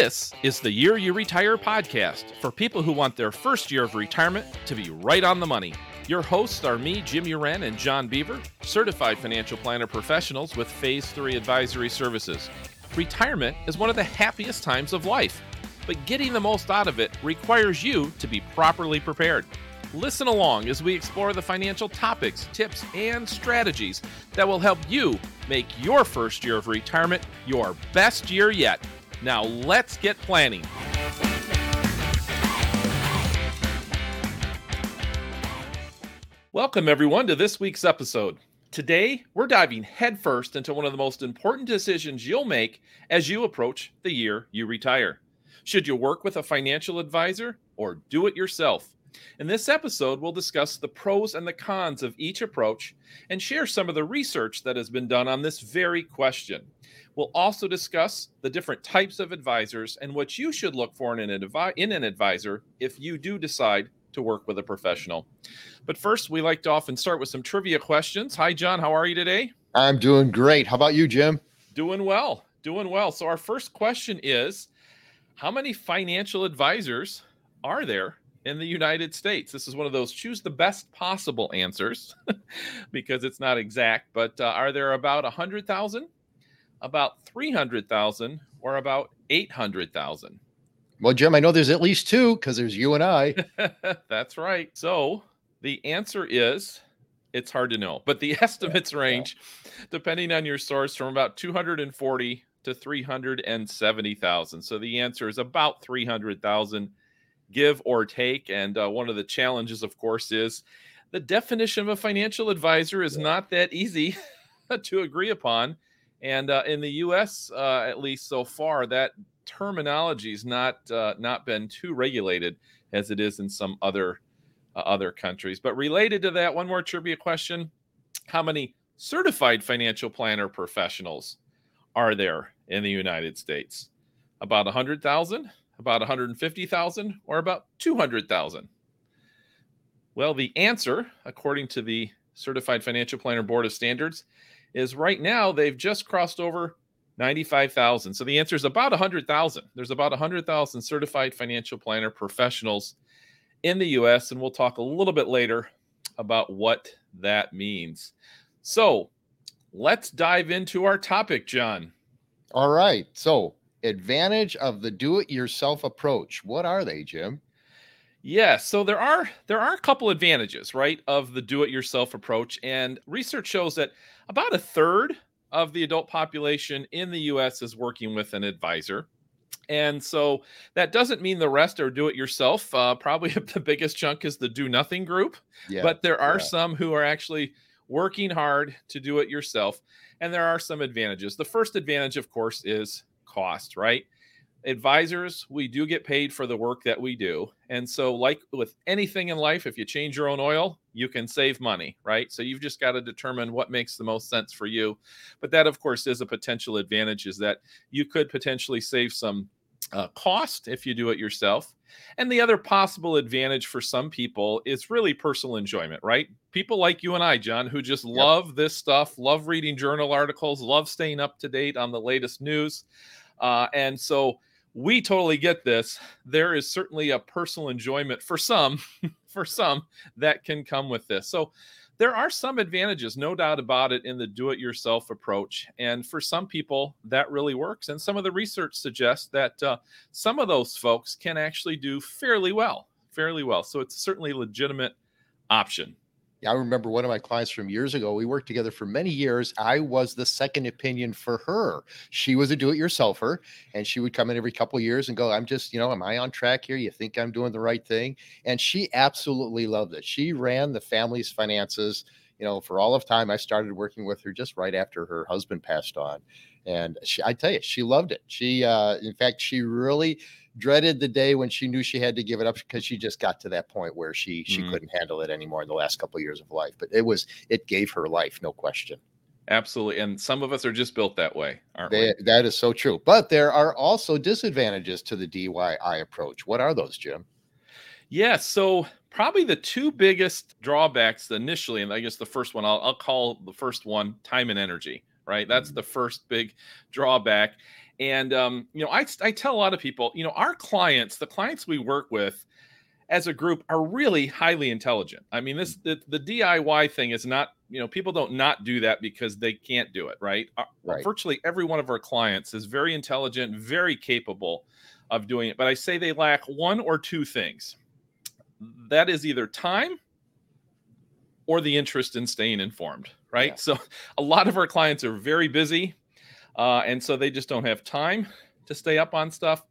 This is the Year You Retire podcast for people who want their first year of retirement to be right on the money. Your hosts are me, Jim Uren, and John Bever, certified financial planner professionals with Phase 3 advisory services. Retirement is one of the happiest times of life, but getting the most out of it requires you to be properly prepared. Listen along as we explore the financial topics, tips, and strategies that will help you make your first year of retirement your best year yet. Now, let's get planning. Welcome, everyone, to this week's episode. Today, we're diving headfirst into one of the most important decisions you'll make as you approach the year you retire. Should you work with a financial advisor or do it yourself? In this episode, we'll discuss the pros and the cons of each approach and share some of the research that has been done on this very question. We'll also discuss the different types of advisors and what you should look for in an, advi- in an advisor if you do decide to work with a professional. But first, we like to often start with some trivia questions. Hi, John. How are you today? I'm doing great. How about you, Jim? Doing well. Doing well. So, our first question is How many financial advisors are there in the United States? This is one of those choose the best possible answers because it's not exact, but uh, are there about 100,000, about 300,000, or about 800,000? Well, Jim, I know there's at least two because there's you and I. That's right. So the answer is it's hard to know, but the estimates range, depending on your source, from about 240 to 370,000. So the answer is about 300,000, give or take. And uh, one of the challenges, of course, is the definition of a financial advisor is not that easy to agree upon. And uh, in the U.S., uh, at least so far, that terminology has not uh, not been too regulated as it is in some other uh, other countries. But related to that, one more trivia question: How many certified financial planner professionals are there in the United States? About 100,000, about 150,000, or about 200,000? Well, the answer, according to the Certified Financial Planner Board of Standards, is right now they've just crossed over 95,000. So the answer is about 100,000. There's about 100,000 certified financial planner professionals in the US, and we'll talk a little bit later about what that means. So let's dive into our topic, John. All right. So, advantage of the do it yourself approach. What are they, Jim? Yeah, so there are there are a couple advantages, right, of the do it yourself approach and research shows that about a third of the adult population in the US is working with an advisor. And so that doesn't mean the rest are do it yourself. Uh, probably the biggest chunk is the do nothing group, Yeah. but there are yeah. some who are actually working hard to do it yourself. And there are some advantages. The first advantage, of course, is cost, right? Advisors, we do get paid for the work that we do. And so, like with anything in life, if you change your own oil, you can save money, right? So, you've just got to determine what makes the most sense for you. But that, of course, is a potential advantage is that you could potentially save some uh, cost if you do it yourself. And the other possible advantage for some people is really personal enjoyment, right? People like you and I, John, who just Yep. love this stuff, love reading journal articles, love staying up to date on the latest news. Uh, and so we totally get this. There is certainly a personal enjoyment for some, for some that can come with this. So there are some advantages, no doubt about it, in the do it yourself approach. And for some people, that really works. And some of the research suggests that uh, some of those folks can actually do fairly well, fairly well. So it's certainly a legitimate option. I remember one of my clients from years ago. We worked together for many years. I was the second opinion for her. She was a do-it-yourselfer, and she would come in every couple of years and go, "I'm just, you know, am I on track here? You think I'm doing the right thing?" And she absolutely loved it. She ran the family's finances, you know, for all of time. I started working with her just right after her husband passed on, and she, I tell you, she loved it. She, uh, in fact, she really dreaded the day when she knew she had to give it up because she just got to that point where she she Mm. couldn't handle it anymore in the last couple of years of life but it was it gave her life no question Absolutely. And some of us are just built that way, aren't we? That is so true but there are also disadvantages to the DIY approach what are those Jim Yeah. So probably the two biggest drawbacks initially, and I guess the first one I'll, I'll call the first one time and energy, right? That's Mhm. the first big drawback. And um, you know, I I tell a lot of people, you know, our clients, the clients we work with as a group are really highly intelligent. I mean, this the, the DIY thing is not, you know, people don't not do that because they can't do it, right? Uh, Right. Virtually every one of our clients is very intelligent, very capable of doing it, but I say they lack one or two things. That is either time or the interest in staying informed, right? Yeah. So a lot of our clients are very busy, uh, and so they just don't have time to stay up on stuff.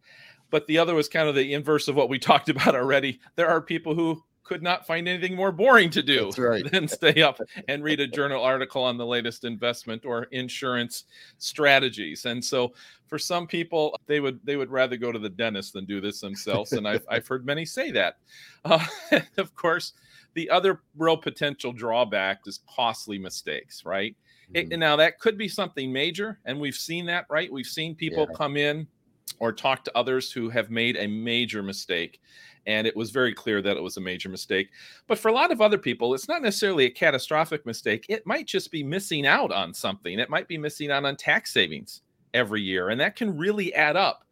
But the other was kind of the inverse of what we talked about already. There are people who could not find anything more boring to do right. than stay up and read a journal article on the latest investment or insurance strategies. And so for some people, they would they would rather go to the dentist than do this themselves. And I've I've heard many say that. Uh, and of course, the other real potential drawback is costly mistakes, right? It- Mhm. now that could be something major, and we've seen that, right? We've seen people Yeah. come in or talk to others who have made a major mistake, and it was very clear that it was a major mistake. But for a lot of other people, it's not necessarily a catastrophic mistake. It might just be missing out on something. It might be missing out on tax savings every year, and that can really add up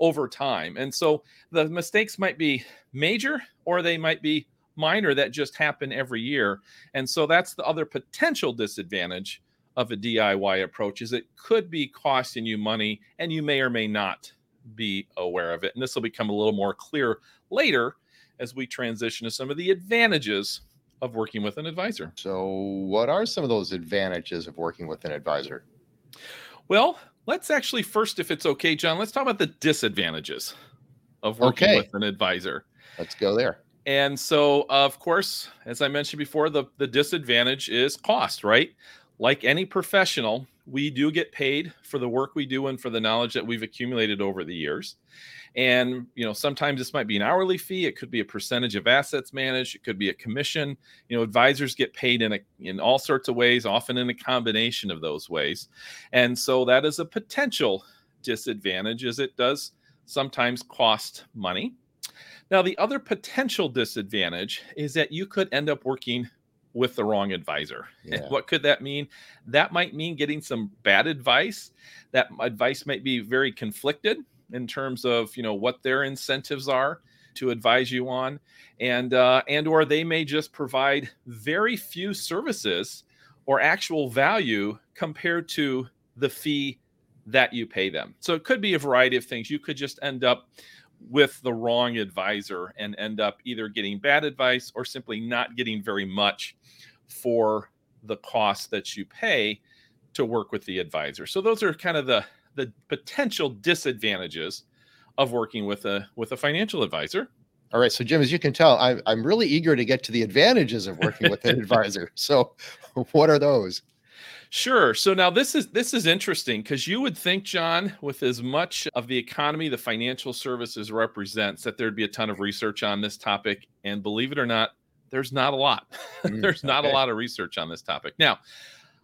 over time. And so the mistakes might be major or they might be minor that just happen every year. And so that's the other potential disadvantage of a DIY approach is it could be costing you money and you may or may not be aware of it. And this will become a little more clear later as we transition to some of the advantages of working with an advisor. So, what are some of those advantages of working with an advisor? Well, let's actually first, if it's okay, John, let's talk about the disadvantages of working Okay. with an advisor. Let's go there. And so, of course, as I mentioned before, the, the disadvantage is cost, right? Like any professional, we do get paid for the work we do and for the knowledge that we've accumulated over the years. And, you know, sometimes this might be an hourly fee, it could be a percentage of assets managed, it could be a commission. You know, advisors get paid in a, in all sorts of ways, often in a combination of those ways. And so that is a potential disadvantage as it does sometimes cost money. Now, the other potential disadvantage is that you could end up working with the wrong advisor. Yeah. What could that mean? That might mean getting some bad advice. That advice might be very conflicted in terms of you know what their incentives are to advise you on, and uh, and or they may just provide very few services or actual value compared to the fee that you pay them. So it could be a variety of things. You could just end up with the wrong advisor and end up either getting bad advice or simply not getting very much for the cost that you pay to work with the advisor. So those are kind of the the potential disadvantages of working with a with a financial advisor. All right. So, Jim, as you can tell, I'm, I'm really eager to get to the advantages of working with an advisor. So, what are those? Sure. So now this is this is interesting because you would think, John, with as much of the economy the financial services represents, that there'd be a ton of research on this topic. And believe it or not, there's not a lot. Mm, there's not a lot of research on this topic. Now,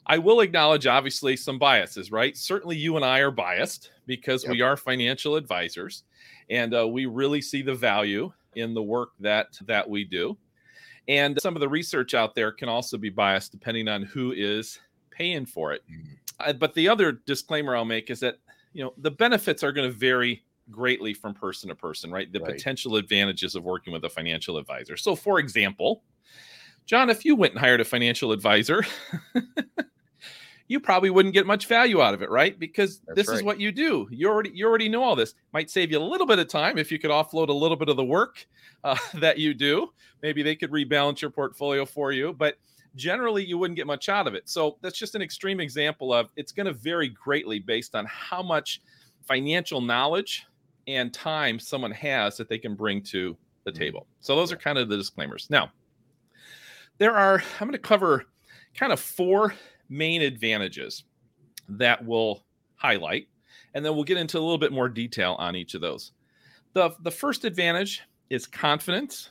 I will acknowledge obviously some biases, right? Certainly you and I are biased because Yep. we are financial advisors and uh, we really see the value in the work that that we do. And some of the research out there can also be biased depending on who is paying for it. Mm. Uh, but the other disclaimer I'll make is that you know the benefits are going to vary greatly from person to person, right? The Right. potential advantages of working with a financial advisor. So, for example, John, if you went and hired a financial advisor, you probably wouldn't get much value out of it, right? Because That's this is what you do. You already you already know all this. Might save you a little bit of time if you could offload a little bit of the work uh, that you do. Maybe they could rebalance your portfolio for you, but generally you wouldn't get much out of it. So that's just an extreme example of it's going to vary greatly based on how much financial knowledge and time someone has that they can bring to the Mhm. table. So those are kind of the disclaimers. Now, there are I'm going to cover kind of four main advantages that we'll highlight and then we'll get into a little bit more detail on each of those. The the first advantage is confidence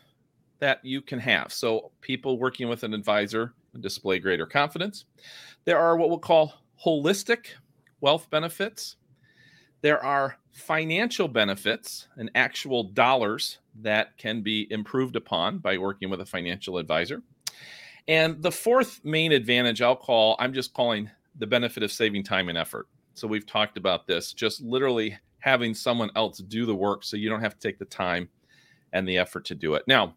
that you can have. So people working with an advisor display greater confidence. There are what we'll call holistic wealth benefits. There are financial benefits and actual dollars that can be improved upon by working with a financial advisor. And the fourth main advantage I'll call, I'm just calling the benefit of saving time and effort. So we've talked about this, just literally having someone else do the work so you don't have to take the time and the effort to do it. Now,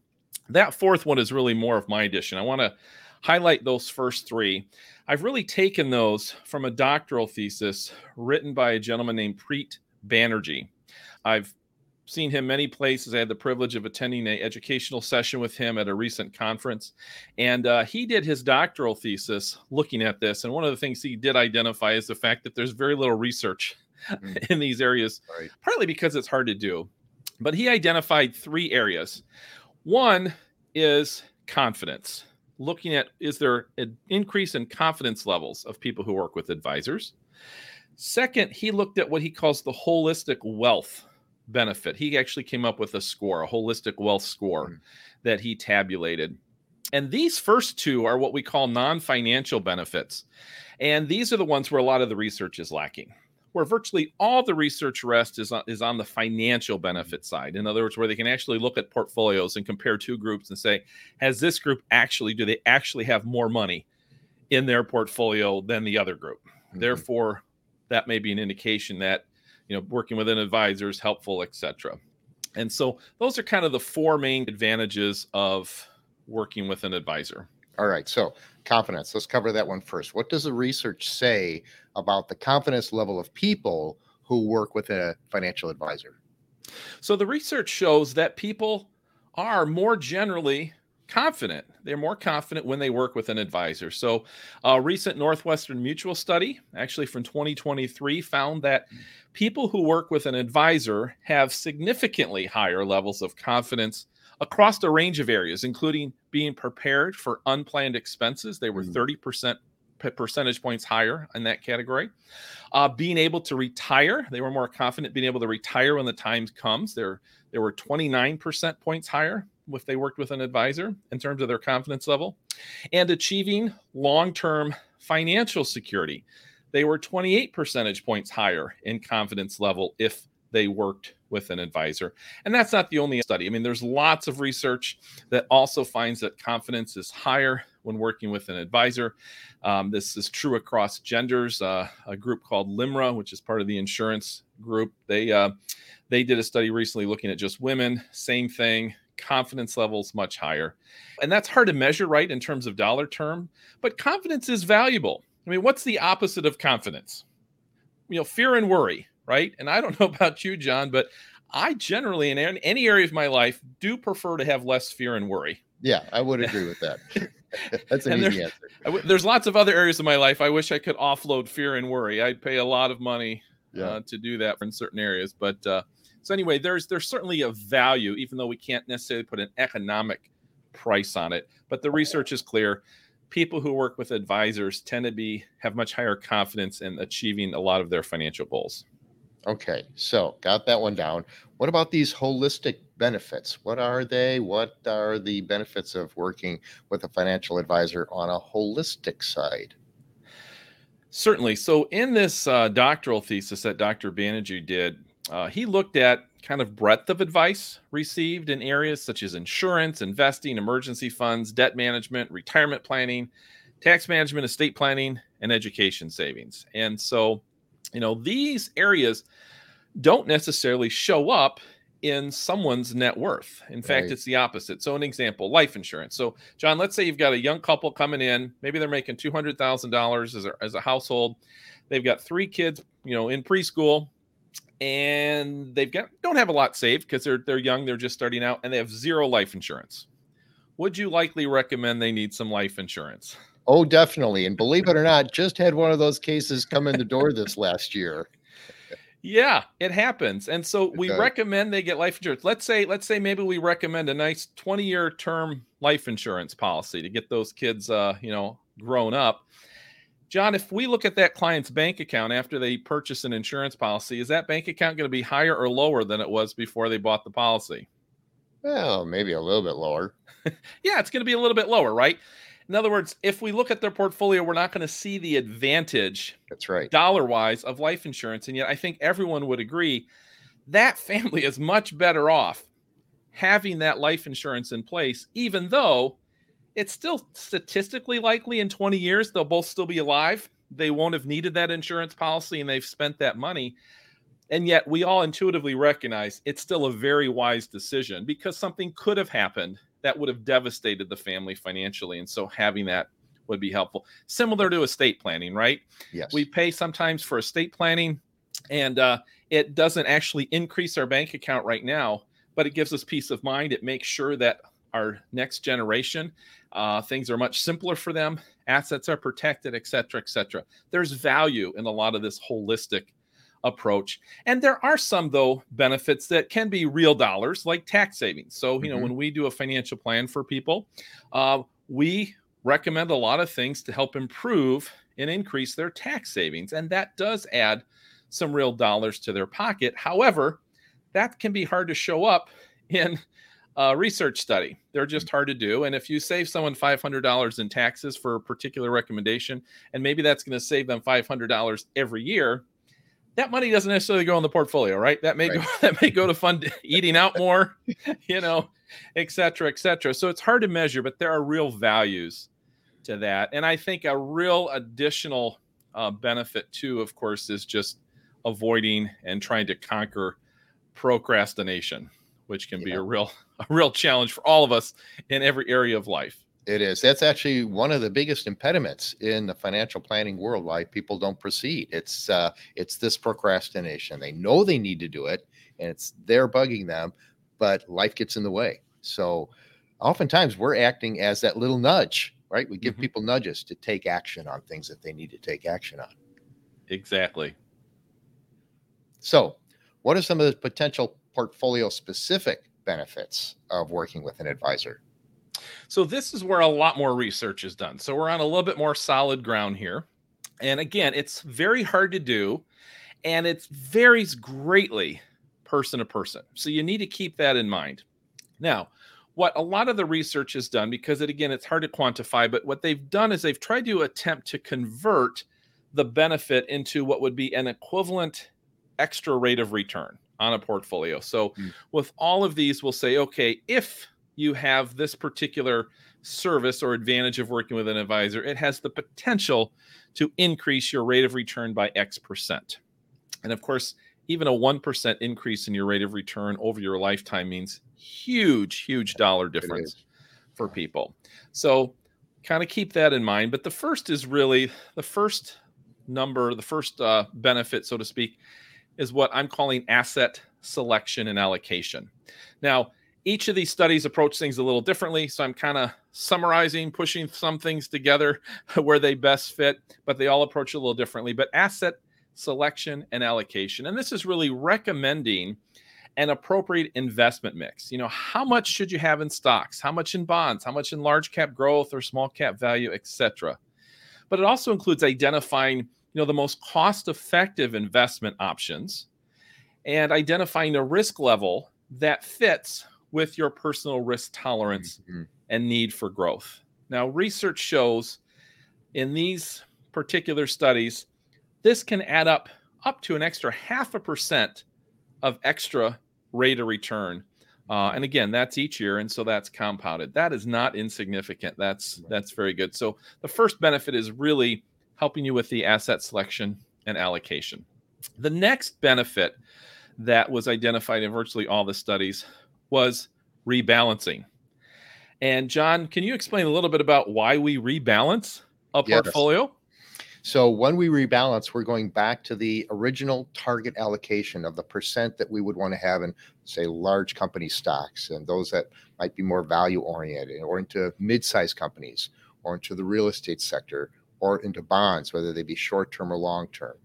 that fourth one is really more of my addition. I want to highlight those first three. I've really taken those from a doctoral thesis written by a gentleman named Preet Banerjee. I've seen him many places. I had the privilege of attending an educational session with him at a recent conference. And uh, he did his doctoral thesis looking at this. And one of the things he did identify is the fact that there's very little research mm-hmm. in these areas, right. partly because it's hard to do. But he identified three areas. One is confidence, looking at is there an increase in confidence levels of people who work with advisors? Second, he looked at what he calls the holistic wealth benefit. He actually came up with a score, a holistic wealth score mm. that he tabulated. And these first two are what we call non financial benefits. And these are the ones where a lot of the research is lacking where virtually all the research rests is on, is on the financial benefit side. In other words, where they can actually look at portfolios and compare two groups and say, has this group actually, do they actually have more money in their portfolio than the other group? Mm-hmm. Therefore, that may be an indication that, you know, working with an advisor is helpful, etc. And so those are kind of the four main advantages of working with an advisor. All right. So confidence. Let's cover that one first. What does the research say about the confidence level of people who work with a financial advisor? So the research shows that people are more generally confident. They're more confident when they work with an advisor. So, a recent Northwestern Mutual study, actually from 2023, found that people who work with an advisor have significantly higher levels of confidence across a range of areas, including being prepared for unplanned expenses. They were mm. 30% percentage points higher in that category. Uh, being able to retire, they were more confident being able to retire when the time comes. They're, they were 29% points higher if they worked with an advisor in terms of their confidence level. And achieving long term financial security, they were 28 percentage points higher in confidence level if they worked with an advisor. And that's not the only study. I mean, there's lots of research that also finds that confidence is higher when working with an advisor. Um, this is true across genders. Uh, a group called LIMRA, which is part of the insurance group, they uh, they did a study recently looking at just women. Same thing. Confidence levels much higher, and that's hard to measure, right, in terms of dollar term. But confidence is valuable. I mean, what's the opposite of confidence? You know, fear and worry right? And I don't know about you, John, but I generally, in any area of my life, do prefer to have less fear and worry. Yeah, I would agree with that. That's an easy answer. W- there's lots of other areas of my life I wish I could offload fear and worry. I'd pay a lot of money yeah. uh, to do that in certain areas. But uh, so anyway, there's there's certainly a value, even though we can't necessarily put an economic price on it. But the research is clear people who work with advisors tend to be have much higher confidence in achieving a lot of their financial goals. Okay, so got that one down. What about these holistic benefits? What are they? What are the benefits of working with a financial advisor on a holistic side? Certainly. So, in this uh, doctoral thesis that Dr. Banerjee did, uh, he looked at kind of breadth of advice received in areas such as insurance, investing, emergency funds, debt management, retirement planning, tax management, estate planning, and education savings. And so, you know, these areas don't necessarily show up in someone's net worth. In fact, it's the opposite. So, an example life insurance. So, John, let's say you've got a young couple coming in, maybe they're making $200,000 as a, as a household. They've got three kids, you know, in preschool and they've got don't have a lot saved because they're they're young, they're just starting out and they have zero life insurance. Would you likely recommend they need some life insurance? Oh, definitely. And believe it or not, just had one of those cases come in the door this last year. Yeah, it happens. And so we recommend they get life insurance. Let's say let's say maybe we recommend a nice 20-year term life insurance policy to get those kids uh, you know, grown up. John, if we look at that client's bank account after they purchase an insurance policy, is that bank account going to be higher or lower than it was before they bought the policy? Well, maybe a little bit lower. yeah, it's going to be a little bit lower, right? In other words, if we look at their portfolio, we're not going to see the advantage. That's right. Dollar wise of life insurance. And yet I think everyone would agree that family is much better off having that life insurance in place, even though it's still statistically likely in 20 years they'll both still be alive. they won't have needed that insurance policy and they've spent that money. And yet we all intuitively recognize it's still a very wise decision because something could have happened that would have devastated the family financially. And so having that would be helpful. Similar to estate planning, right? Yes. We pay sometimes for estate planning and uh, it doesn't actually increase our bank account right now, but it gives us peace of mind. It makes sure that our next generation uh, things are much simpler for them assets are protected et cetera et cetera there's value in a lot of this holistic approach and there are some though benefits that can be real dollars like tax savings so you mm-hmm. know when we do a financial plan for people uh, we recommend a lot of things to help improve and increase their tax savings and that does add some real dollars to their pocket however that can be hard to show up in a research study. They're just hard to do. And if you save someone $500 in taxes for a particular recommendation, and maybe that's going to save them $500 every year, that money doesn't necessarily go in the portfolio, right? That may right. go that may go to fund eating out more, you know, et cetera, et cetera. So it's hard to measure, but there are real values to that. And I think a real additional uh, benefit too, of course, is just avoiding and trying to conquer procrastination which can yeah. be a real a real challenge for all of us in every area of life. It is. That's actually one of the biggest impediments in the financial planning world why people don't proceed. It's uh, it's this procrastination. They know they need to do it, and it's they're bugging them, but life gets in the way. So, oftentimes we're acting as that little nudge, right? We give mm-hmm. people nudges to take action on things that they need to take action on. Exactly. So, what are some of the potential portfolio specific benefits of working with an advisor? So, this is where a lot more research is done. So, we're on a little bit more solid ground here. And again, it's very hard to do and it varies greatly person to person. So, you need to keep that in mind. Now, what a lot of the research has done, because it again, it's hard to quantify, but what they've done is they've tried to attempt to convert the benefit into what would be an equivalent extra rate of return on a portfolio. So mm. with all of these, we'll say, okay, if you have this particular service or advantage of working with an advisor, it has the potential to increase your rate of return by X percent. And of course, even a 1% increase in your rate of return over your lifetime means huge, huge dollar difference for people. So kind of keep that in mind. But the first is really the first number, the first uh, benefit, so to speak, is what I'm calling asset selection and allocation. Now, each of these studies approach things a little differently. So I'm kind of summarizing, pushing some things together where they best fit, but they all approach a little differently. But asset selection and allocation. And this is really recommending an appropriate investment mix. You know, how much should you have in stocks? How much in bonds? How much in large cap growth or small cap value, etc. But it also includes identifying you know the most cost effective investment options and identifying a risk level that fits with your personal risk tolerance mm-hmm. and need for growth. Now research shows in these particular studies this can add up up to an extra half a percent of extra rate of return. Uh, and again that's each year and so that's compounded. That is not insignificant. That's that's very good. So the first benefit is really helping you with the asset selection and allocation. The next benefit that was identified in virtually all the studies was rebalancing. And John, can you explain a little bit about why we rebalance a portfolio? So when we rebalance, we're going back to the original target allocation of the percent that we would want to have in, say, large company stocks and those that might be more value oriented, or into mid-sized companies, or into the real estate sector, or into bonds, whether they be short term or long term.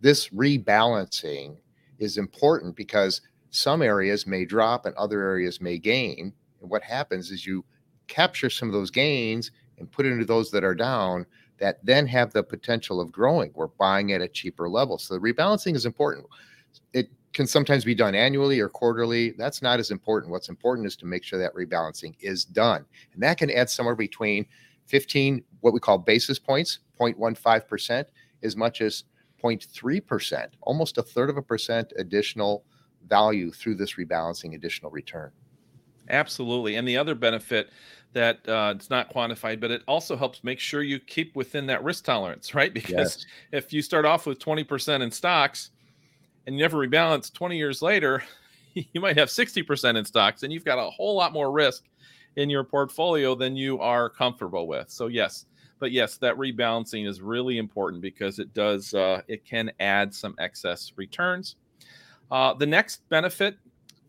This rebalancing is important because some areas may drop and other areas may gain. And what happens is you capture some of those gains and put into those that are down that then have the potential of growing. We're buying at a cheaper level. So the rebalancing is important. It can sometimes be done annually or quarterly. That's not as important. What's important is to make sure that rebalancing is done. And that can add somewhere between 15 what we call basis points 0.15% as much as 0.3% almost a third of a percent additional value through this rebalancing additional return Absolutely. And the other benefit that uh, it's not quantified, but it also helps make sure you keep within that risk tolerance, right? Because yes. if you start off with 20% in stocks and you never rebalance 20 years later, you might have 60% in stocks and you've got a whole lot more risk in your portfolio than you are comfortable with. So, yes, but yes, that rebalancing is really important because it does, uh, it can add some excess returns. Uh, the next benefit,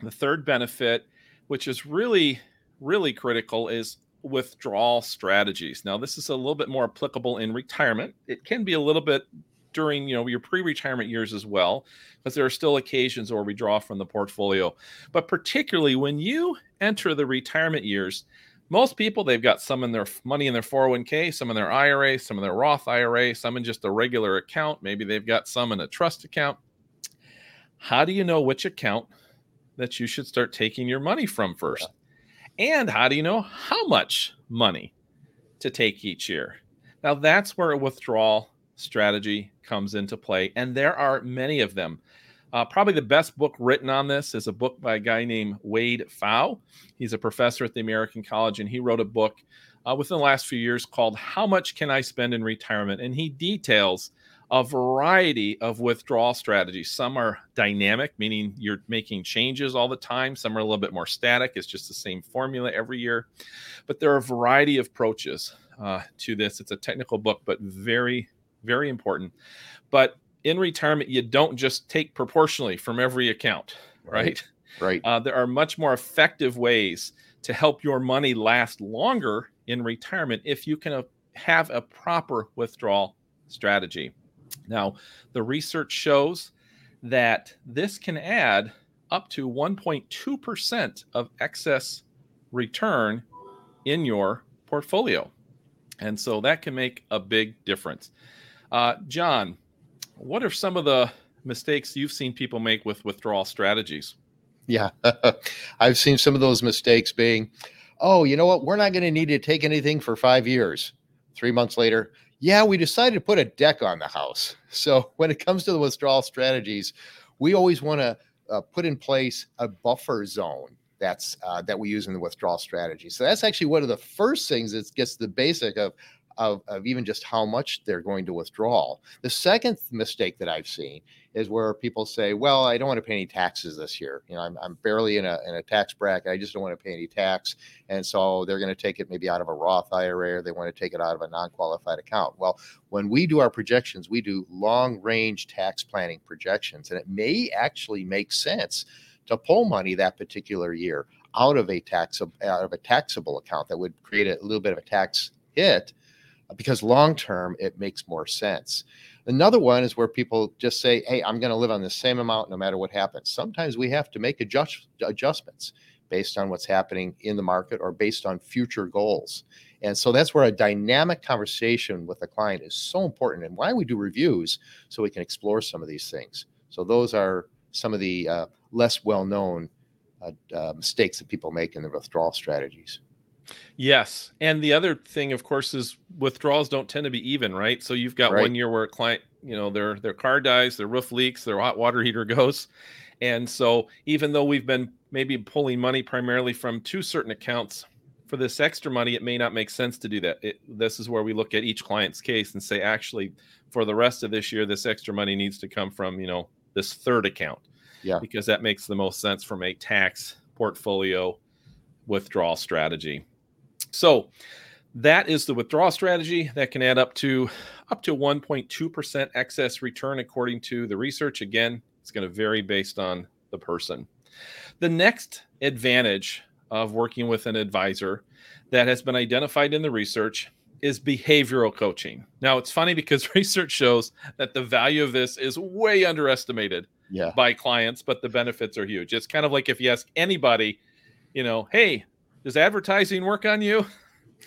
the third benefit, which is really, really critical, is withdrawal strategies. Now, this is a little bit more applicable in retirement. It can be a little bit during you know your pre-retirement years as well because there are still occasions where we draw from the portfolio but particularly when you enter the retirement years most people they've got some in their money in their 401k some in their ira some in their roth ira some in just a regular account maybe they've got some in a trust account how do you know which account that you should start taking your money from first and how do you know how much money to take each year now that's where a withdrawal strategy comes into play, and there are many of them. Uh, probably the best book written on this is a book by a guy named Wade Pfau. He's a professor at the American College, and he wrote a book uh, within the last few years called How Much Can I Spend in Retirement? And he details a variety of withdrawal strategies. Some are dynamic, meaning you're making changes all the time. Some are a little bit more static, it's just the same formula every year. But there are a variety of approaches uh, to this. It's a technical book, but very, very important. But in retirement, you don't just take proportionally from every account, right? Right. Uh, there are much more effective ways to help your money last longer in retirement if you can uh, have a proper withdrawal strategy. Now, the research shows that this can add up to 1.2% of excess return in your portfolio. And so that can make a big difference. Uh, John, what are some of the mistakes you've seen people make with withdrawal strategies? Yeah, I've seen some of those mistakes being, oh, you know what? We're not going to need to take anything for five years. Three months later, yeah, we decided to put a deck on the house. So when it comes to the withdrawal strategies, we always want to uh, put in place a buffer zone that's uh, that we use in the withdrawal strategy. So that's actually one of the first things that gets the basic of of, of even just how much they're going to withdraw. The second mistake that I've seen is where people say, well, I don't want to pay any taxes this year. You know, I'm, I'm barely in a, in a tax bracket. I just don't want to pay any tax. And so they're going to take it maybe out of a Roth IRA or they want to take it out of a non qualified account. Well, when we do our projections, we do long range tax planning projections, and it may actually make sense to pull money that particular year out of a tax out of a taxable account that would create a little bit of a tax hit because long term it makes more sense. Another one is where people just say, "Hey, I'm going to live on the same amount no matter what happens." Sometimes we have to make adjust, adjustments based on what's happening in the market or based on future goals. And so that's where a dynamic conversation with a client is so important and why we do reviews so we can explore some of these things. So those are some of the uh, less well-known uh, uh, mistakes that people make in the withdrawal strategies. Yes. And the other thing, of course, is withdrawals don't tend to be even, right? So you've got right. one year where a client, you know, their their car dies, their roof leaks, their hot water heater goes. And so even though we've been maybe pulling money primarily from two certain accounts for this extra money, it may not make sense to do that. It, this is where we look at each client's case and say, actually, for the rest of this year, this extra money needs to come from, you know, this third account. Yeah. Because that makes the most sense from a tax portfolio withdrawal strategy. So that is the withdrawal strategy that can add up to up to 1.2% excess return according to the research. Again, it's going to vary based on the person. The next advantage of working with an advisor that has been identified in the research is behavioral coaching. Now, it's funny because research shows that the value of this is way underestimated yeah. by clients, but the benefits are huge. It's kind of like if you ask anybody, you know, hey, does advertising work on you?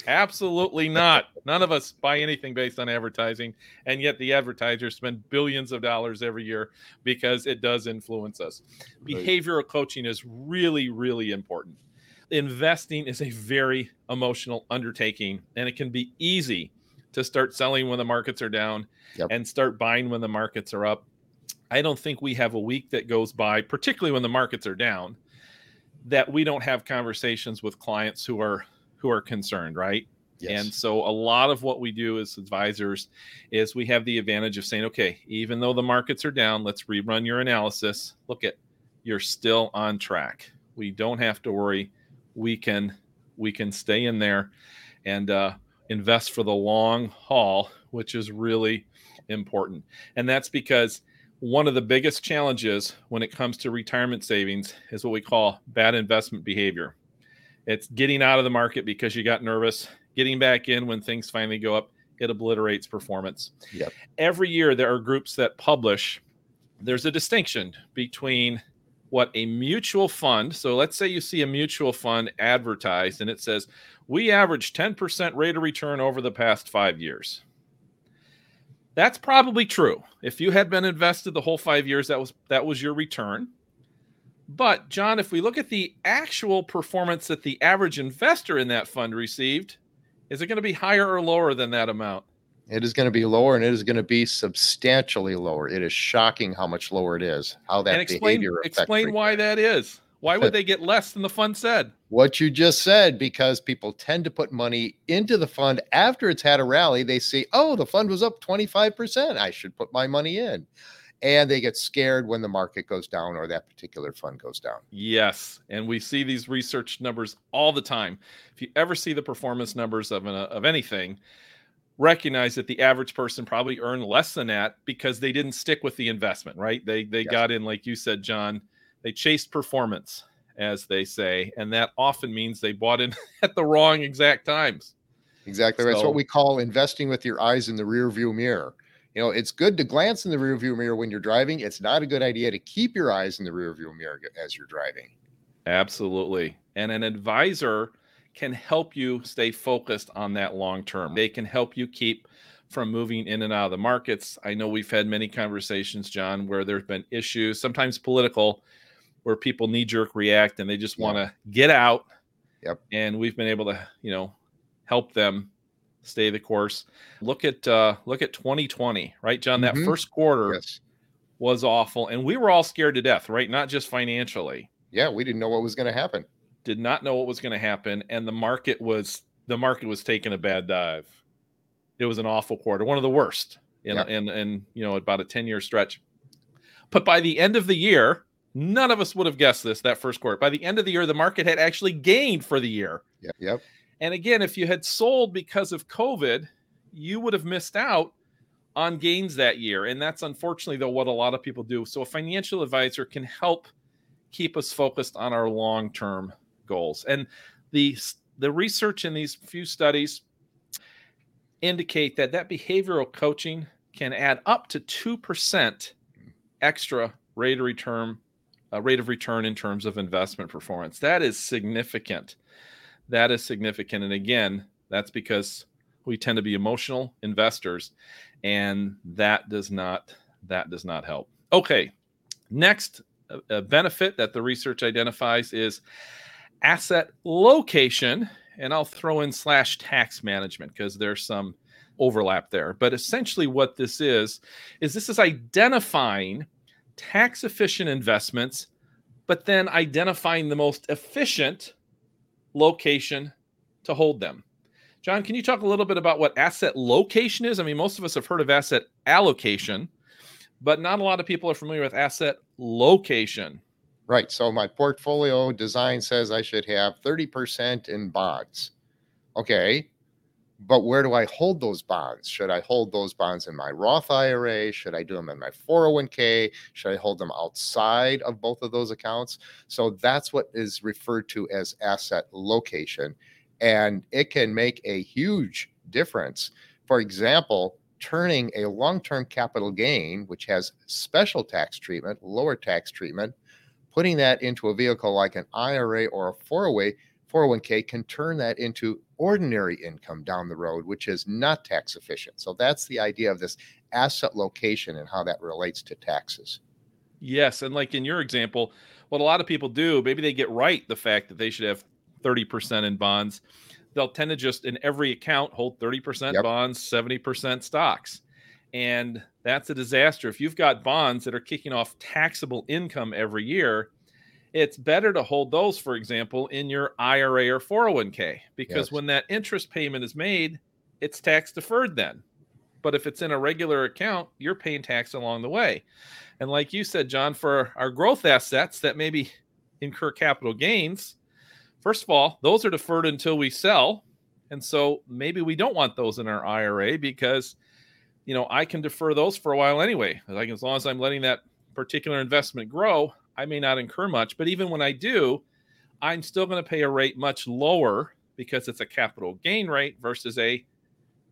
Absolutely not. None of us buy anything based on advertising. And yet the advertisers spend billions of dollars every year because it does influence us. Right. Behavioral coaching is really, really important. Investing is a very emotional undertaking, and it can be easy to start selling when the markets are down yep. and start buying when the markets are up. I don't think we have a week that goes by, particularly when the markets are down, that we don't have conversations with clients who are who are concerned, right? Yes. And so a lot of what we do as advisors is we have the advantage of saying, okay, even though the markets are down, let's rerun your analysis. Look at you're still on track. We don't have to worry. We can we can stay in there and uh, invest for the long haul, which is really important. And that's because one of the biggest challenges when it comes to retirement savings is what we call bad investment behavior. It's getting out of the market because you got nervous, getting back in when things finally go up. It obliterates performance. Yep. Every year, there are groups that publish. There's a distinction between what a mutual fund. So let's say you see a mutual fund advertised and it says, we average 10% rate of return over the past five years. That's probably true. If you had been invested the whole five years, that was that was your return. But John, if we look at the actual performance that the average investor in that fund received, is it going to be higher or lower than that amount? It is going to be lower, and it is going to be substantially lower. It is shocking how much lower it is. How that and explain, behavior explain why that is. Why would they get less than the fund said? What you just said, because people tend to put money into the fund after it's had a rally. They see, oh, the fund was up 25%. I should put my money in. And they get scared when the market goes down or that particular fund goes down. Yes. And we see these research numbers all the time. If you ever see the performance numbers of, an, of anything, recognize that the average person probably earned less than that because they didn't stick with the investment, right? They they yes. got in like you said, John. They chased performance, as they say, and that often means they bought in at the wrong exact times. Exactly. So, That's what we call investing with your eyes in the rear view mirror. You know, it's good to glance in the rear view mirror when you're driving. It's not a good idea to keep your eyes in the rear view mirror as you're driving. Absolutely. And an advisor can help you stay focused on that long term. They can help you keep from moving in and out of the markets. I know we've had many conversations, John, where there's been issues, sometimes political, where people knee jerk react and they just want to get out. Yep. And we've been able to, you know, help them stay the course. Look at uh look at 2020, right, John? That mm-hmm. first quarter yes. was awful, and we were all scared to death, right? Not just financially. Yeah, we didn't know what was going to happen did not know what was going to happen, and the market was the market was taking a bad dive. It was an awful quarter, one of the worst in yeah. in, in you know about a ten year stretch. But by the end of the year, none of us would have guessed this that first quarter. By the end of the year, the market had actually gained for the year. Yep. Yep. And again, if you had sold because of COVID, you would have missed out on gains that year. And that's unfortunately though what a lot of people do. So a financial advisor can help keep us focused on our long-term goals. And the the research in these few studies indicate that that behavioral coaching can add up to 2% extra rate of return uh, rate of return in terms of investment performance. That is significant. That is significant and again, that's because we tend to be emotional investors and that does not that does not help. Okay. Next benefit that the research identifies is asset location, and I'll throw in slash tax management because there's some overlap there. But essentially, what this is, is this is identifying tax efficient investments, but then identifying the most efficient location to hold them. John, can you talk a little bit about what asset location is? I mean, most of us have heard of asset allocation, but not a lot of people are familiar with asset location. Right. So my portfolio design says I should have 30% in bonds. Okay. But where do I hold those bonds? Should I hold those bonds in my Roth IRA? Should I do them in my 401k? Should I hold them outside of both of those accounts? So that's what is referred to as asset location. And it can make a huge difference. For example, turning a long term capital gain, which has special tax treatment, lower tax treatment, putting that into a vehicle like an IRA or a 401 401k can turn that into ordinary income down the road, which is not tax efficient. So that's the idea of this asset location and how that relates to taxes. Yes. And like in your example, what a lot of people do, maybe they get right the fact that they should have 30% in bonds. They'll tend to just in every account hold 30% yep. bonds, 70% stocks. And that's a disaster. If you've got bonds that are kicking off taxable income every year, it's better to hold those, for example, in your IRA or 401k because Yes. when that interest payment is made, it's tax deferred then. But if it's in a regular account, you're paying tax along the way. And like you said, John, for our growth assets that maybe incur capital gains, first of all, those are deferred until we sell. And so maybe we don't want those in our IRA because, you know, I can defer those for a while anyway. Like as long as I'm letting that particular investment grow, I may not incur much. But even when I do, I'm still going to pay a rate much lower because it's a capital gain rate versus a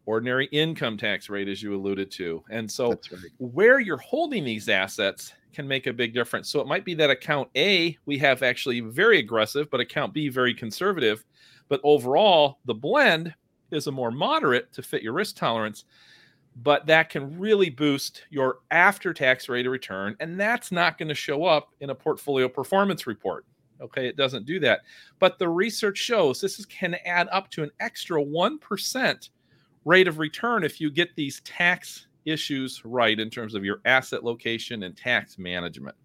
ordinary income tax rate, as you alluded to. And so right. where you're holding these assets can make a big difference. So it might be that account A, we have actually very aggressive, but account B, very conservative. But overall, the blend is a more moderate to fit your risk tolerance. But that can really boost your after tax rate of return. And that's not going to show up in a portfolio performance report. Okay, it doesn't do that. But the research shows this is, can add up to an extra 1% rate of return if you get these tax issues right in terms of your asset location and tax management.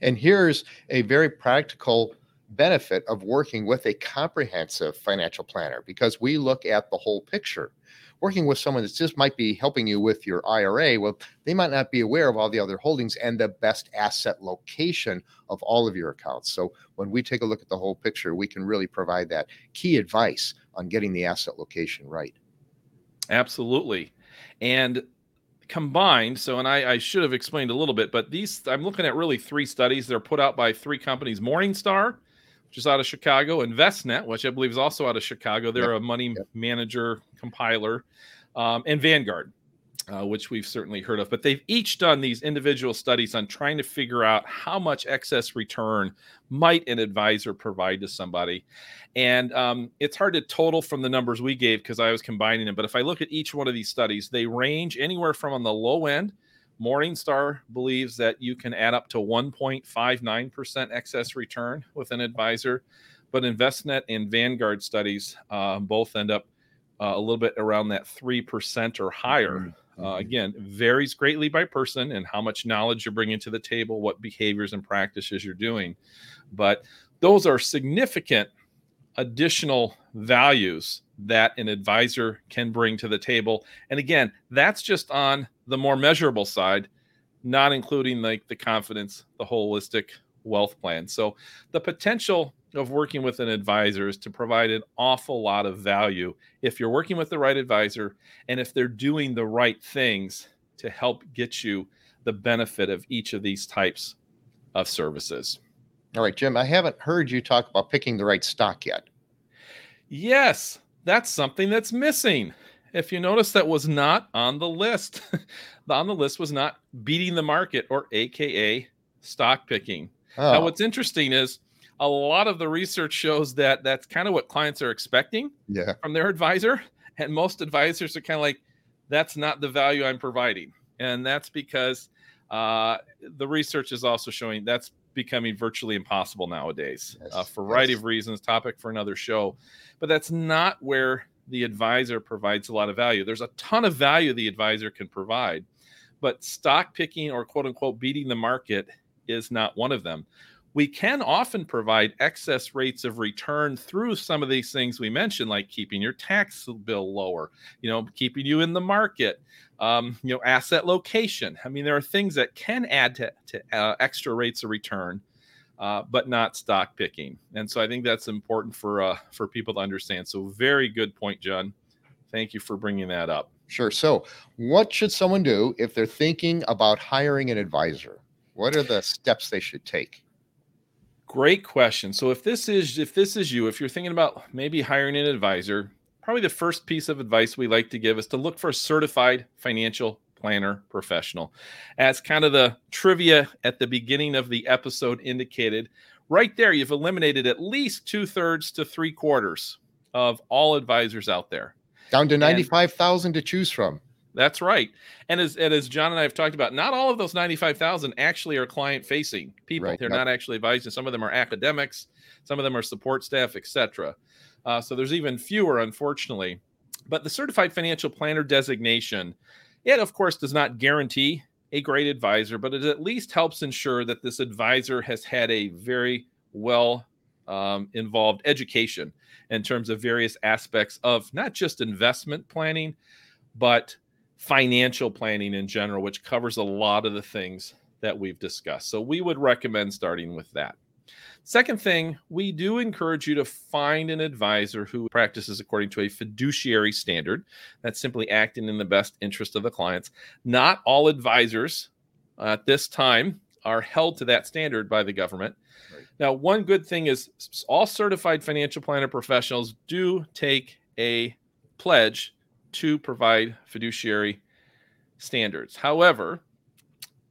And here's a very practical benefit of working with a comprehensive financial planner because we look at the whole picture. Working with someone that just might be helping you with your IRA, well, they might not be aware of all the other holdings and the best asset location of all of your accounts. So when we take a look at the whole picture, we can really provide that key advice on getting the asset location right. Absolutely. And combined, so, and I, I should have explained a little bit, but these, I'm looking at really three studies. They're put out by three companies Morningstar, which is out of Chicago, Envestnet, which I believe is also out of Chicago. They're a money Yep. manager compiler, um, and Vanguard. Uh, which we've certainly heard of, but they've each done these individual studies on trying to figure out how much excess return might an advisor provide to somebody. And um, it's hard to total from the numbers we gave because I was combining them. But if I look at each one of these studies, they range anywhere from on the low end. Morningstar believes that you can add up to 1.59% excess return with an advisor. But Envestnet and Vanguard studies uh, both end up uh, a little bit around that 3% or higher. Uh, again, varies greatly by person and how much knowledge you're bringing to the table, what behaviors and practices you're doing. But those are significant additional values that an advisor can bring to the table. And again, that's just on the more measurable side, not including like the confidence, the holistic wealth plan. So the potential of working with an advisor is to provide an awful lot of value if you're working with the right advisor and if they're doing the right things to help get you the benefit of each of these types of services. All right, Jim, I haven't heard you talk about picking the right stock yet. Yes, that's something that's missing. If you notice, that was not on the list. on the list was not beating the market or AKA stock picking. Oh, Now, what's interesting is a lot of the research shows that that's kind of what clients are expecting yeah. from their advisor. And most advisors are kind of like, that's not the value I'm providing. And that's because uh, the research is also showing that's becoming virtually impossible nowadays Yes, uh, for a variety yes. of reasons, topic for another show. But that's not where the advisor provides a lot of value. There's a ton of value the advisor can provide, but stock picking or quote unquote beating the market is not one of them we can often provide excess rates of return through some of these things we mentioned, like keeping your tax bill lower, you know, keeping you in the market, um, you know, asset location. I mean, there are things that can add to, to uh, extra rates of return, uh, but not stock picking. And so I think that's important for uh, for people to understand. So very good point, John. Thank you for bringing that up. Sure. So, what should someone do if they're thinking about hiring an advisor? What are the steps they should take? Great question. So if this is if this is you, if you're thinking about maybe hiring an advisor, probably the first piece of advice we like to give is to look for a certified financial planner professional. As kind of the trivia at the beginning of the episode indicated, right there you've eliminated at least two thirds to three quarters of all advisors out there. Down to 95,000 to choose from. That's right. And as and as John and I have talked about, not all of those 95,000 actually are client facing people. Right, They're yep. not actually advising. Some of them are academics, some of them are support staff, etc. Uh, so there's even fewer, unfortunately. But the certified financial planner designation, it of course does not guarantee a great advisor, but it at least helps ensure that this advisor has had a very well um, involved education in terms of various aspects of not just investment planning, but financial planning in general, which covers a lot of the things that we've discussed. So we would recommend starting with that. Second thing, we do encourage you to find an advisor who practices according to a fiduciary standard. That's simply acting in the best interest of the clients. Not all advisors uh, at this time are held to that standard by the government. Right. Now, one good thing is all certified financial planner professionals do take a pledge to provide fiduciary standards. However,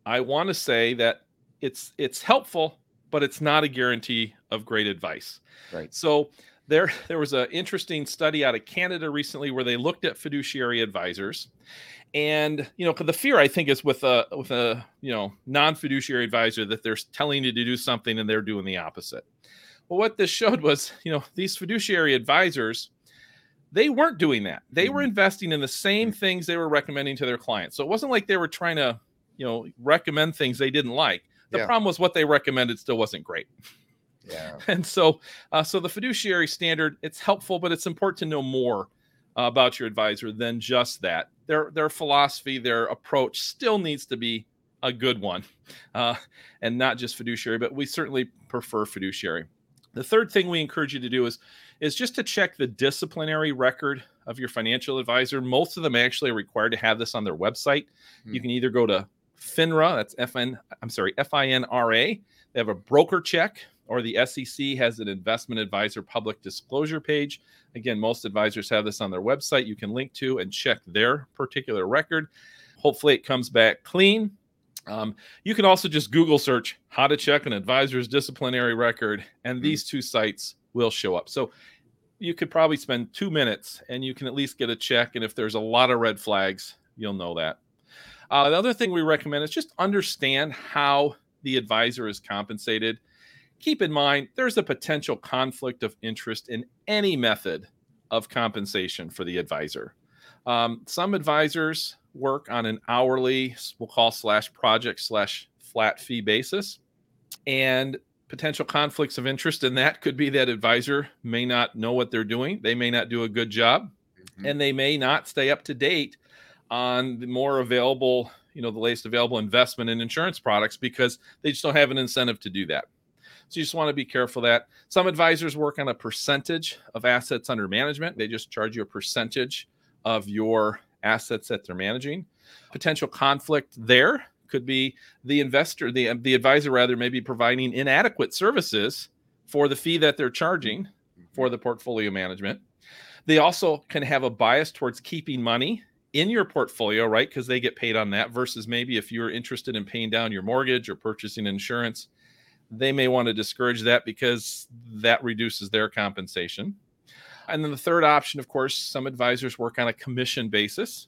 I want to say that it's it's helpful, but it's not a guarantee of great advice. Right. So there there was an interesting study out of Canada recently where they looked at fiduciary advisors and you know the fear i think is with a with a you know non-fiduciary advisor that they're telling you to do something and they're doing the opposite well what this showed was you know these fiduciary advisors they weren't doing that they were mm-hmm. investing in the same mm-hmm. things they were recommending to their clients so it wasn't like they were trying to you know recommend things they didn't like the yeah. problem was what they recommended still wasn't great yeah and so uh, so the fiduciary standard it's helpful but it's important to know more uh, about your advisor than just that. Their their philosophy, their approach still needs to be a good one, uh, and not just fiduciary. But we certainly prefer fiduciary. The third thing we encourage you to do is is just to check the disciplinary record of your financial advisor. Most of them actually are required to have this on their website. Hmm. You can either go to FINRA, that's F N, I'm sorry, F I N R A. They have a broker check or the SEC has an investment advisor public disclosure page. Again, most advisors have this on their website. You can link to and check their particular record. Hopefully, it comes back clean. Um, you can also just Google search how to check an advisor's disciplinary record, and hmm. these two sites will show up. So you could probably spend two minutes and you can at least get a check. And if there's a lot of red flags, you'll know that. Uh, the other thing we recommend is just understand how the advisor is compensated keep in mind there's a potential conflict of interest in any method of compensation for the advisor. Um, some advisors work on an hourly, we'll call slash project slash flat fee basis. And potential conflicts of interest in that could be that advisor may not know what they're doing, they may not do a good job, mm-hmm. and they may not stay up to date on the more available, you know, the latest available investment and insurance products because they just don't have an incentive to do that. So you just want to be careful that some advisors work on a percentage of assets under management. They just charge you a percentage of your assets that they're managing. Potential conflict there could be the investor, the the advisor rather, may be providing inadequate services for the fee that they're charging for the portfolio management. They also can have a bias towards keeping money in your portfolio, right? Because they get paid on that versus maybe if you're interested in paying down your mortgage or purchasing insurance, they may want to discourage that because that reduces their compensation. And then the third option, of course, some advisors work on a commission basis.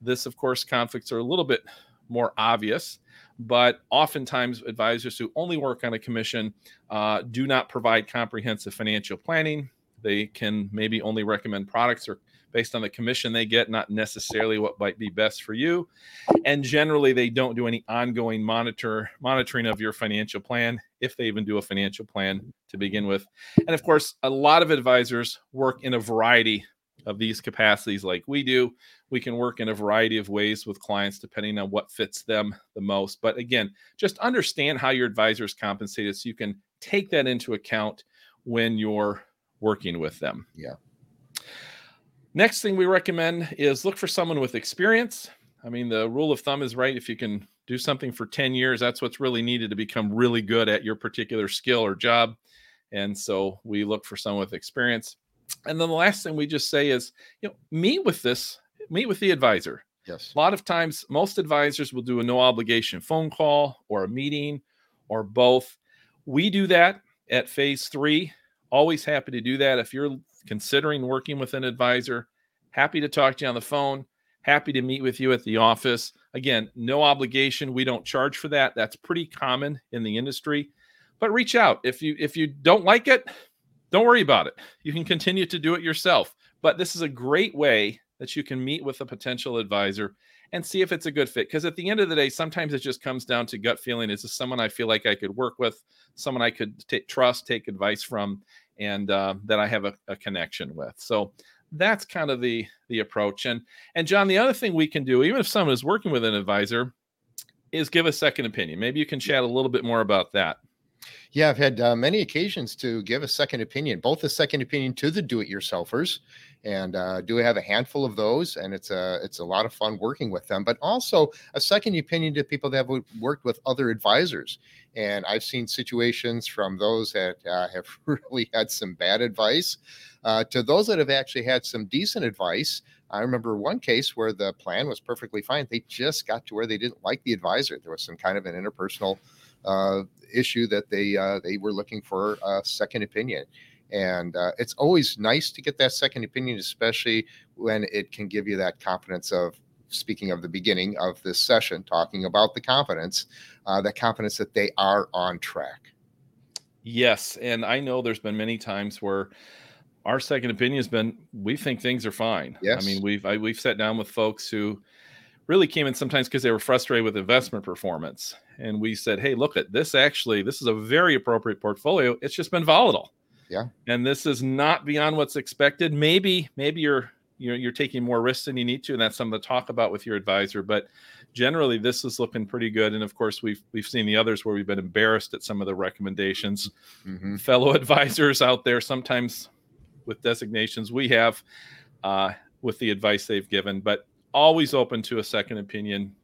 This, of course, conflicts are a little bit more obvious, but oftentimes advisors who only work on a commission uh, do not provide comprehensive financial planning. They can maybe only recommend products or based on the commission they get, not necessarily what might be best for you. And generally, they don't do any ongoing monitor monitoring of your financial plan, if they even do a financial plan to begin with. And of course, a lot of advisors work in a variety of these capacities like we do. We can work in a variety of ways with clients depending on what fits them the most. But again, just understand how your advisor is compensated so you can take that into account when you're working with them. Yeah. Next thing we recommend is look for someone with experience. I mean, the rule of thumb is right. If you can do something for 10 years, that's what's really needed to become really good at your particular skill or job. And so we look for someone with experience. And then the last thing we just say is, you know, meet with this, meet with the advisor. Yes. A lot of times, most advisors will do a no obligation phone call or a meeting or both. We do that at phase three. Always happy to do that. If you're considering working with an advisor, happy to talk to you on the phone. Happy to meet with you at the office. Again, no obligation. We don't charge for that. That's pretty common in the industry. But reach out. If you if you don't like it, don't worry about it. You can continue to do it yourself. But this is a great way that you can meet with a potential advisor and see if it's a good fit. Because at the end of the day, sometimes it just comes down to gut feeling. Is this someone I feel like I could work with, someone I could t- trust, take advice from, and uh, that I have a, a connection with? So that's kind of the the approach. And and John, the other thing we can do, even if someone is working with an advisor, is give a second opinion. Maybe you can chat a little bit more about that. Yeah, I've had uh, many occasions to give a second opinion, both a second opinion to the do-it-yourselfers, and uh, do have a handful of those, and it's a it's a lot of fun working with them. But also a second opinion to people that have worked with other advisors, and I've seen situations from those that uh, have really had some bad advice uh, to those that have actually had some decent advice. I remember one case where the plan was perfectly fine. They just got to where they didn't like the advisor. There was some kind of an interpersonal issue that they uh, they were looking for a second opinion. And uh, it's always nice to get that second opinion, especially when it can give you that confidence of speaking of the beginning of this session, talking about the confidence, uh, the confidence that they are on track. Yes, and I know there's been many times where our second opinion has been we think things are fine. Yes. I mean we've I, we've sat down with folks who really came in sometimes because they were frustrated with investment performance, and we said, hey, look at this. Actually, this is a very appropriate portfolio. It's just been volatile. Yeah. And this is not beyond what's expected. Maybe maybe you're you're you're taking more risks than you need to, and that's something to talk about with your advisor. But generally, this is looking pretty good. And of course, we've we've seen the others where we've been embarrassed at some of the recommendations. Mm-hmm. Fellow advisors out there sometimes with designations we have uh, with the advice they've given, but always open to a second opinion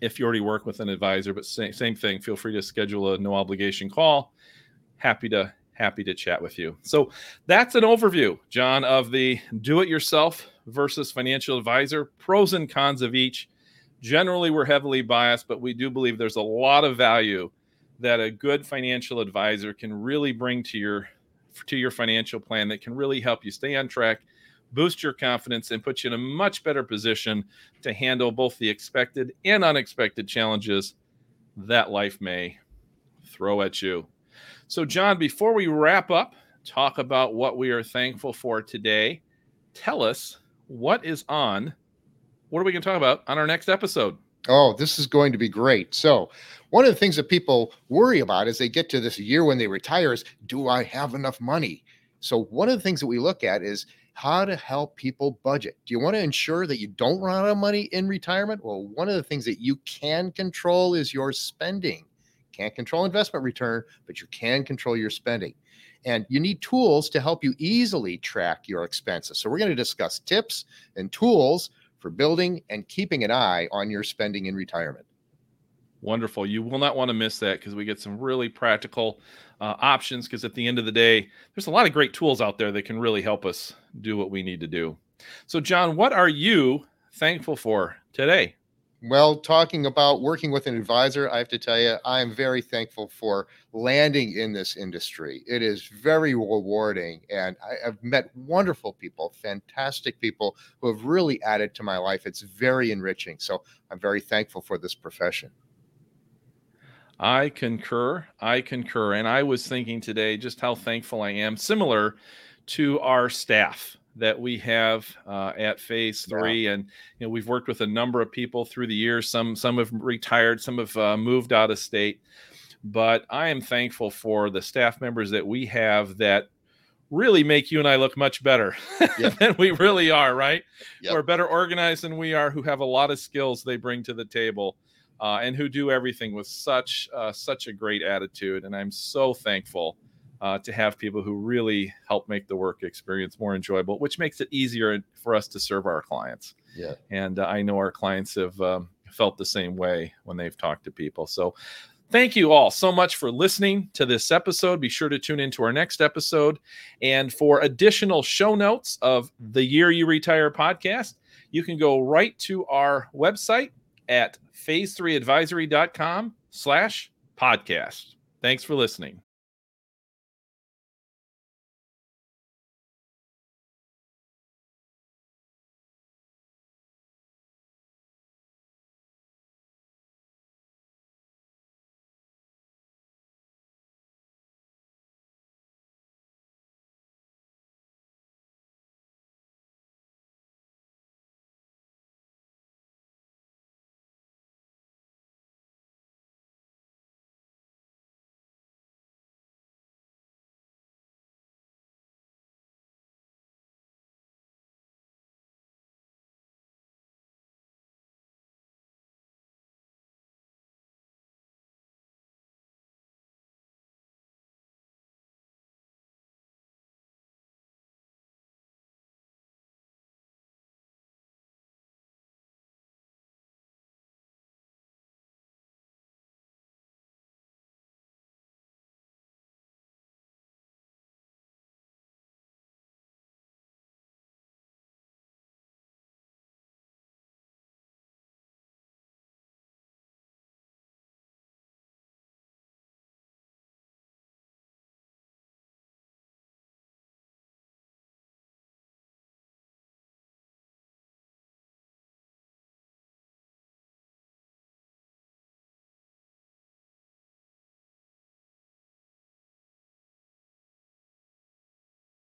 if you already work with an advisor. But same, same thing, feel free to schedule a no obligation call. Happy to happy to chat with you. So that's an overview, John, of the do it yourself versus financial advisor, pros and cons of each. Generally, we're heavily biased, but we do believe there's a lot of value that a good financial advisor can really bring to your to your financial plan that can really help you stay on track, boost your confidence, and put you in a much better position to handle both the expected and unexpected challenges that life may throw at you. So, John, before we wrap up, talk about what we are thankful for today. Tell us what is on, what are we going to talk about on our next episode? Oh, this is going to be great. So, one of the things that people worry about as they get to this year when they retire is do I have enough money? So, one of the things that we look at is how to help people budget. Do you want to ensure that you don't run out of money in retirement? Well, one of the things that you can control is your spending. Can't control investment return, but you can control your spending. And you need tools to help you easily track your expenses. So, we're going to discuss tips and tools for building and keeping an eye on your spending in retirement. Wonderful. You will not want to miss that because we get some really practical uh, options. Because at the end of the day, there's a lot of great tools out there that can really help us do what we need to do. So, John, what are you thankful for today? Well, talking about working with an advisor, I have to tell you, I'm very thankful for landing in this industry. It is very rewarding, and I have met wonderful people, fantastic people who have really added to my life. It's very enriching. So I'm very thankful for this profession. I concur. I concur. And I was thinking today just how thankful I am, similar to our staff that we have uh, at phase three yeah. and you know we've worked with a number of people through the years some some have retired some have uh, moved out of state but i am thankful for the staff members that we have that really make you and i look much better than we really are right yep. who are better organized than we are who have a lot of skills they bring to the table uh, and who do everything with such uh, such a great attitude. And I'm so thankful uh, to have people who really help make the work experience more enjoyable, which makes it easier for us to serve our clients. Yeah, and uh, I know our clients have um, felt the same way when they've talked to people. So. Thank you all so much for listening to this episode. Be sure to tune into our next episode. And for additional show notes of the Year You Retire podcast, you can go right to our website, at phase3advisory.com slash podcast. Thanks for listening.